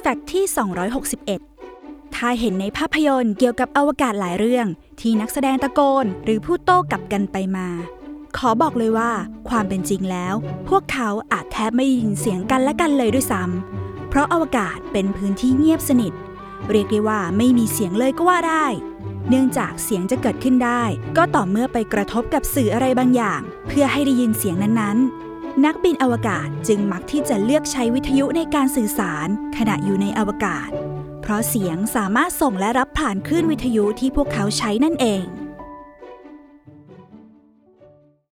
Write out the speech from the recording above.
แฟกต์ที่ 261 ถ้าเห็นในภาพยนตร์เกี่ยวกับอวกาศหลายเรื่อง ที่นักแสดงตะโกน หรือพูดโต้กลับกันไปมา ขอบอกเลยว่าความเป็นจริงแล้ว พวกเขาอาจแทบไม่ได้ยินเสียงกันและกันเลยด้วยซ้ำเพราะอวกาศเป็นพื้นที่เงียบสนิท เรียกได้ว่าไม่มีเสียงเลยก็ว่าได้ เนื่องจากเสียงจะเกิดขึ้นได้ ก็ต่อเมื่อไปกระทบกับสื่ออะไรบางอย่าง เพื่อให้ได้ยินเสียงนั้นๆ นักบินอวกาศจึงมักที่จะเลือกใช้วิทยุในการสื่อสาร ขณะอยู่ในอวกาศ เพราะเสียงสามารถส่งและรับผ่านคลื่นวิทยุที่พวกเขาใช้นั่นเอง